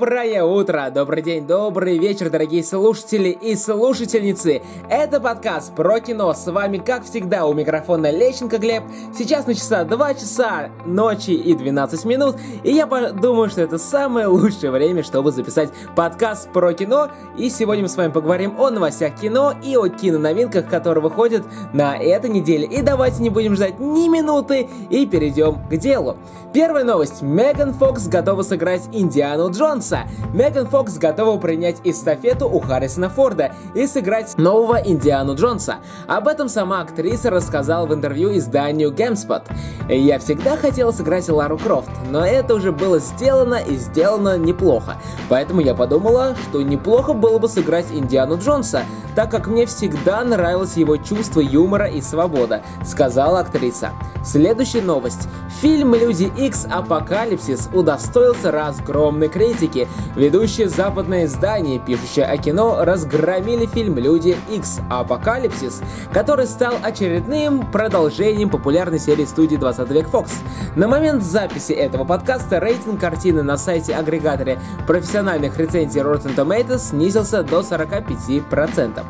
Доброе утро, добрый день, добрый вечер, дорогие слушатели и слушательницы. Это подкаст про кино. С вами, как всегда, у микрофона Лещенко Глеб. Сейчас на часа 2 часа ночи и 12 минут. И я думаю, что это самое лучшее время, чтобы записать подкаст про кино. И сегодня мы с вами поговорим о новостях кино и о киноновинках, которые выходят на этой неделе. И давайте не будем ждать ни минуты и перейдем к делу. Первая новость. Меган Фокс готова сыграть Индиану Джонса. Меган Фокс готова принять эстафету у Харрисона Форда и сыграть нового Индиану Джонса. Об этом сама актриса рассказала в интервью изданию GameSpot. «Я всегда хотела сыграть Лару Крофт, но это уже было сделано и сделано неплохо. Поэтому я подумала, что неплохо было бы сыграть Индиану Джонса, так как мне всегда нравилось его чувство юмора и свобода», сказала актриса. Следующая новость. Фильм «Люди X Апокалипсис» удостоился разгромной критики. Ведущие западное издание, пишущее о кино, разгромили фильм «Люди X Апокалипсис», который стал очередным продолжением популярной серии студии 20 век Fox. На момент записи этого подкаста рейтинг картины на сайте агрегаторе профессиональных рецензий Rotten Tomatoes снизился до 45%.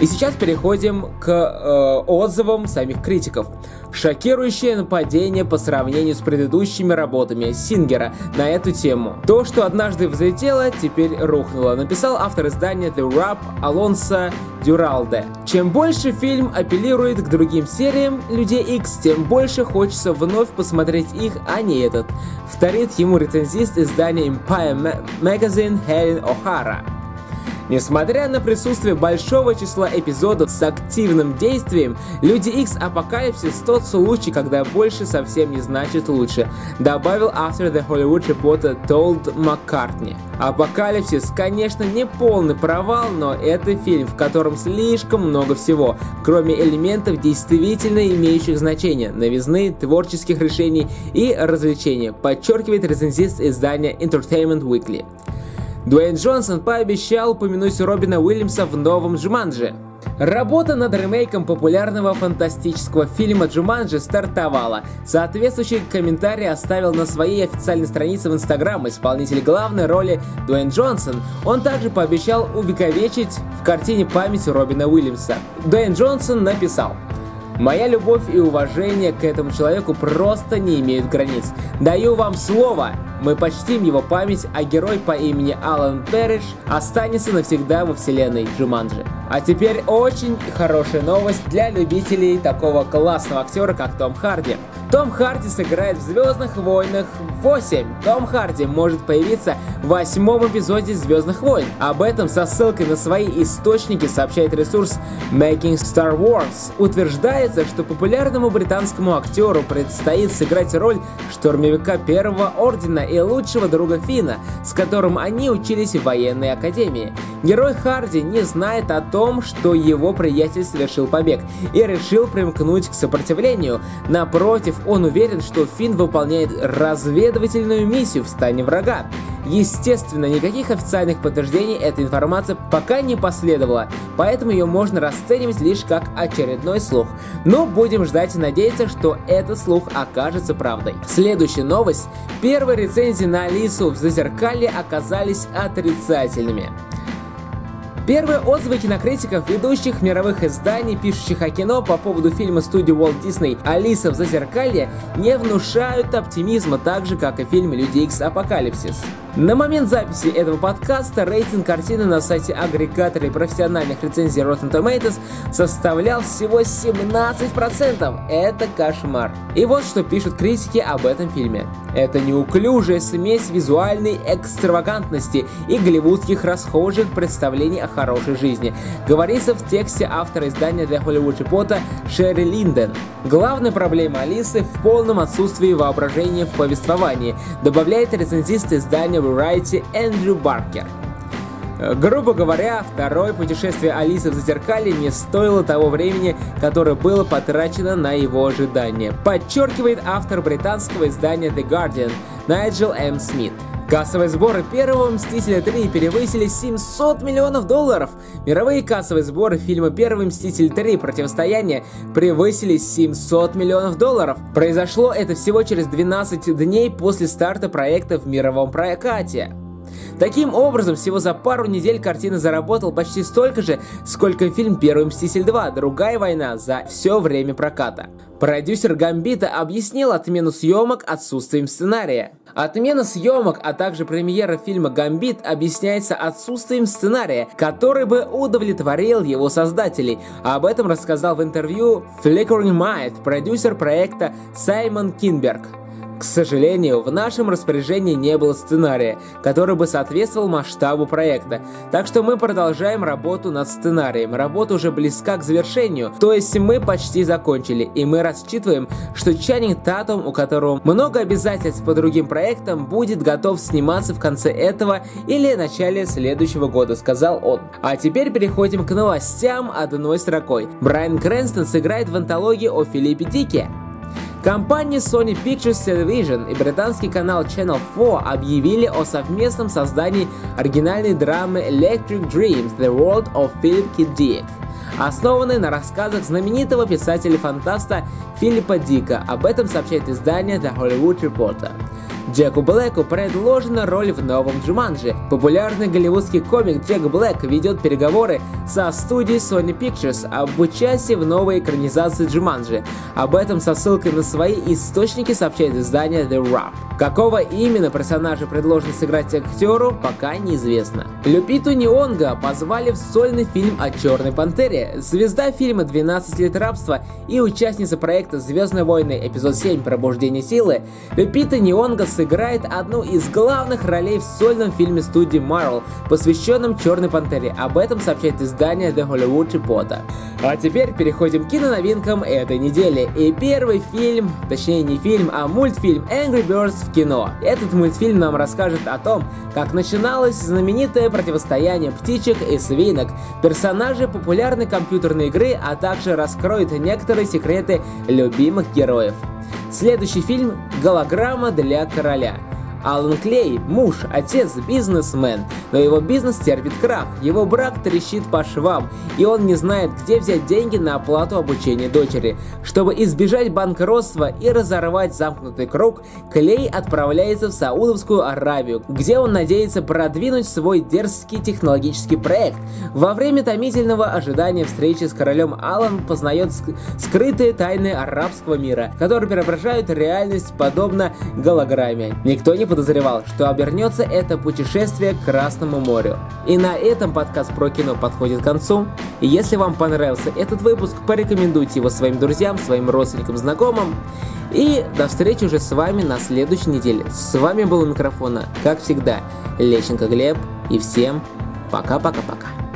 И сейчас переходим к э, отзывам самих критиков. Шокирующее нападение по сравнению с предыдущими работами Сингера на эту тему. То, что однажды взлетело, теперь рухнуло, написал автор издания The Rap Алонсо Дюралде. Чем больше фильм апеллирует к другим сериям Людей X, тем больше хочется вновь посмотреть их, а не этот. Вторит ему рецензист издания Empire Magazine Хелен О'Хара. Несмотря на присутствие большого числа эпизодов с активным действием, Люди X Апокалипсис тот случай, когда больше совсем не значит лучше, добавил автор The Hollywood Reporter Толд Маккартни. Апокалипсис, конечно, не полный провал, но это фильм, в котором слишком много всего, кроме элементов, действительно имеющих значение, новизны, творческих решений и развлечения, подчеркивает рецензист издания Entertainment Weekly. Дуэйн Джонсон пообещал упомянуть Робина Уильямса в новом Джуманджи. Работа над ремейком популярного фантастического фильма «Джуманджи» стартовала. Соответствующий комментарий оставил на своей официальной странице в Инстаграм исполнитель главной роли Дуэйн Джонсон. Он также пообещал увековечить в картине память Робина Уильямса. Дуэйн Джонсон написал Моя любовь и уважение к этому человеку просто не имеют границ. Даю вам слово, мы почтим его память, а герой по имени Алан Перриш останется навсегда во вселенной Джуманджи. А теперь очень хорошая новость для любителей такого классного актера, как Том Харди. Том Харди сыграет в «Звездных войнах 8». Том Харди может появиться в восьмом эпизоде «Звездных войн». Об этом со ссылкой на свои источники сообщает ресурс Making Star Wars. Утверждается, что популярному британскому актеру предстоит сыграть роль штурмовика Первого Ордена и лучшего друга Фина, с которым они учились в военной академии. Герой Харди не знает о том, что его приятель совершил побег и решил примкнуть к сопротивлению. Напротив, он уверен, что Финн выполняет разведывательную миссию в стане врага. Естественно, никаких официальных подтверждений эта информация пока не последовала, поэтому ее можно расценивать лишь как очередной слух. Но будем ждать и надеяться, что этот слух окажется правдой. Следующая новость. Первые рецензии на Алису в Зазеркалье оказались отрицательными. Первые отзывы кинокритиков, ведущих мировых изданий, пишущих о кино по поводу фильма студии Walt Disney «Алиса в зазеркалье» не внушают оптимизма так же, как и фильм «Люди Икс Апокалипсис». На момент записи этого подкаста рейтинг картины на сайте агрегатора профессиональных рецензий Rotten Tomatoes составлял всего 17%. Это кошмар. И вот что пишут критики об этом фильме. Это неуклюжая смесь визуальной экстравагантности и голливудских расхожих представлений о хорошей жизни, говорится в тексте автора издания для Hollywood Reporter Шерри Линден. Главная проблема Алисы в полном отсутствии воображения в повествовании, добавляет рецензист издания Variety Эндрю Баркер. Э, грубо говоря, второе путешествие Алисы в Зазеркалье не стоило того времени, которое было потрачено на его ожидание, подчеркивает автор британского издания The Guardian Найджел М. Смит. Кассовые сборы первого «Мстителя 3» перевысили 700 миллионов долларов. Мировые кассовые сборы фильма «Первый Мститель 3. Противостояние» превысили 700 миллионов долларов. Произошло это всего через 12 дней после старта проекта в мировом прокате. Таким образом, всего за пару недель картина заработал почти столько же, сколько фильм «Первый Мститель 2. Другая война» за все время проката. Продюсер Гамбита объяснил отмену съемок отсутствием сценария. Отмена съемок, а также премьера фильма «Гамбит» объясняется отсутствием сценария, который бы удовлетворил его создателей. Об этом рассказал в интервью Flickering Mind продюсер проекта Саймон Кинберг. К сожалению, в нашем распоряжении не было сценария, который бы соответствовал масштабу проекта, так что мы продолжаем работу над сценарием. Работа уже близка к завершению, то есть мы почти закончили, и мы рассчитываем, что Чаннинг Татум, у которого много обязательств по другим проектам, будет готов сниматься в конце этого или начале следующего года, сказал он. А теперь переходим к новостям одной строкой. Брайан Крэнстон сыграет в антологии о Филиппе Дике. Компания Sony Pictures Television и британский канал Channel 4 объявили о совместном создании оригинальной драмы Electric Dreams The World of Philip K. Dick основанной на рассказах знаменитого писателя-фантаста Филиппа Дика. Об этом сообщает издание The Hollywood Reporter. Джеку Блэку предложена роль в новом Джуманджи. Популярный голливудский комик Джек Блэк ведет переговоры со студией Sony Pictures об участии в новой экранизации Джуманджи. Об этом со ссылкой на свои источники сообщает издание The Wrap. Какого именно персонажа предложено сыграть актеру, пока неизвестно. Люпиту Нионга позвали в сольный фильм о Черной Пантере. Звезда фильма «12 лет рабства» и участница проекта «Звездные войны. Эпизод 7. Пробуждение силы» Люпита Нионга сыграет одну из главных ролей в сольном фильме студии Marvel, посвященном Черной Пантере. Об этом сообщает издание The Hollywood Reporter. А теперь переходим к киноновинкам этой недели. И первый фильм, точнее не фильм, а мультфильм Angry Birds в кино. Этот мультфильм нам расскажет о том, как начиналось знаменитое противостояние птичек и свинок, персонажи популярной компьютерной игры, а также раскроет некоторые секреты любимых героев. Следующий фильм «Голограмма для короля». Алан Клей – муж, отец, бизнесмен, но его бизнес терпит крах, его брак трещит по швам, и он не знает, где взять деньги на оплату обучения дочери. Чтобы избежать банкротства и разорвать замкнутый круг, Клей отправляется в Саудовскую Аравию, где он надеется продвинуть свой дерзкий технологический проект. Во время томительного ожидания встречи с королем Алан познает скрытые тайны арабского мира, которые преображают реальность подобно голограмме. Никто не подозревал, что обернется это путешествие к Красному морю. И на этом подкаст про кино подходит к концу. Если вам понравился этот выпуск, порекомендуйте его своим друзьям, своим родственникам, знакомым. И до встречи уже с вами на следующей неделе. С вами был у микрофона, как всегда, Лещенко Глеб. И всем пока-пока-пока.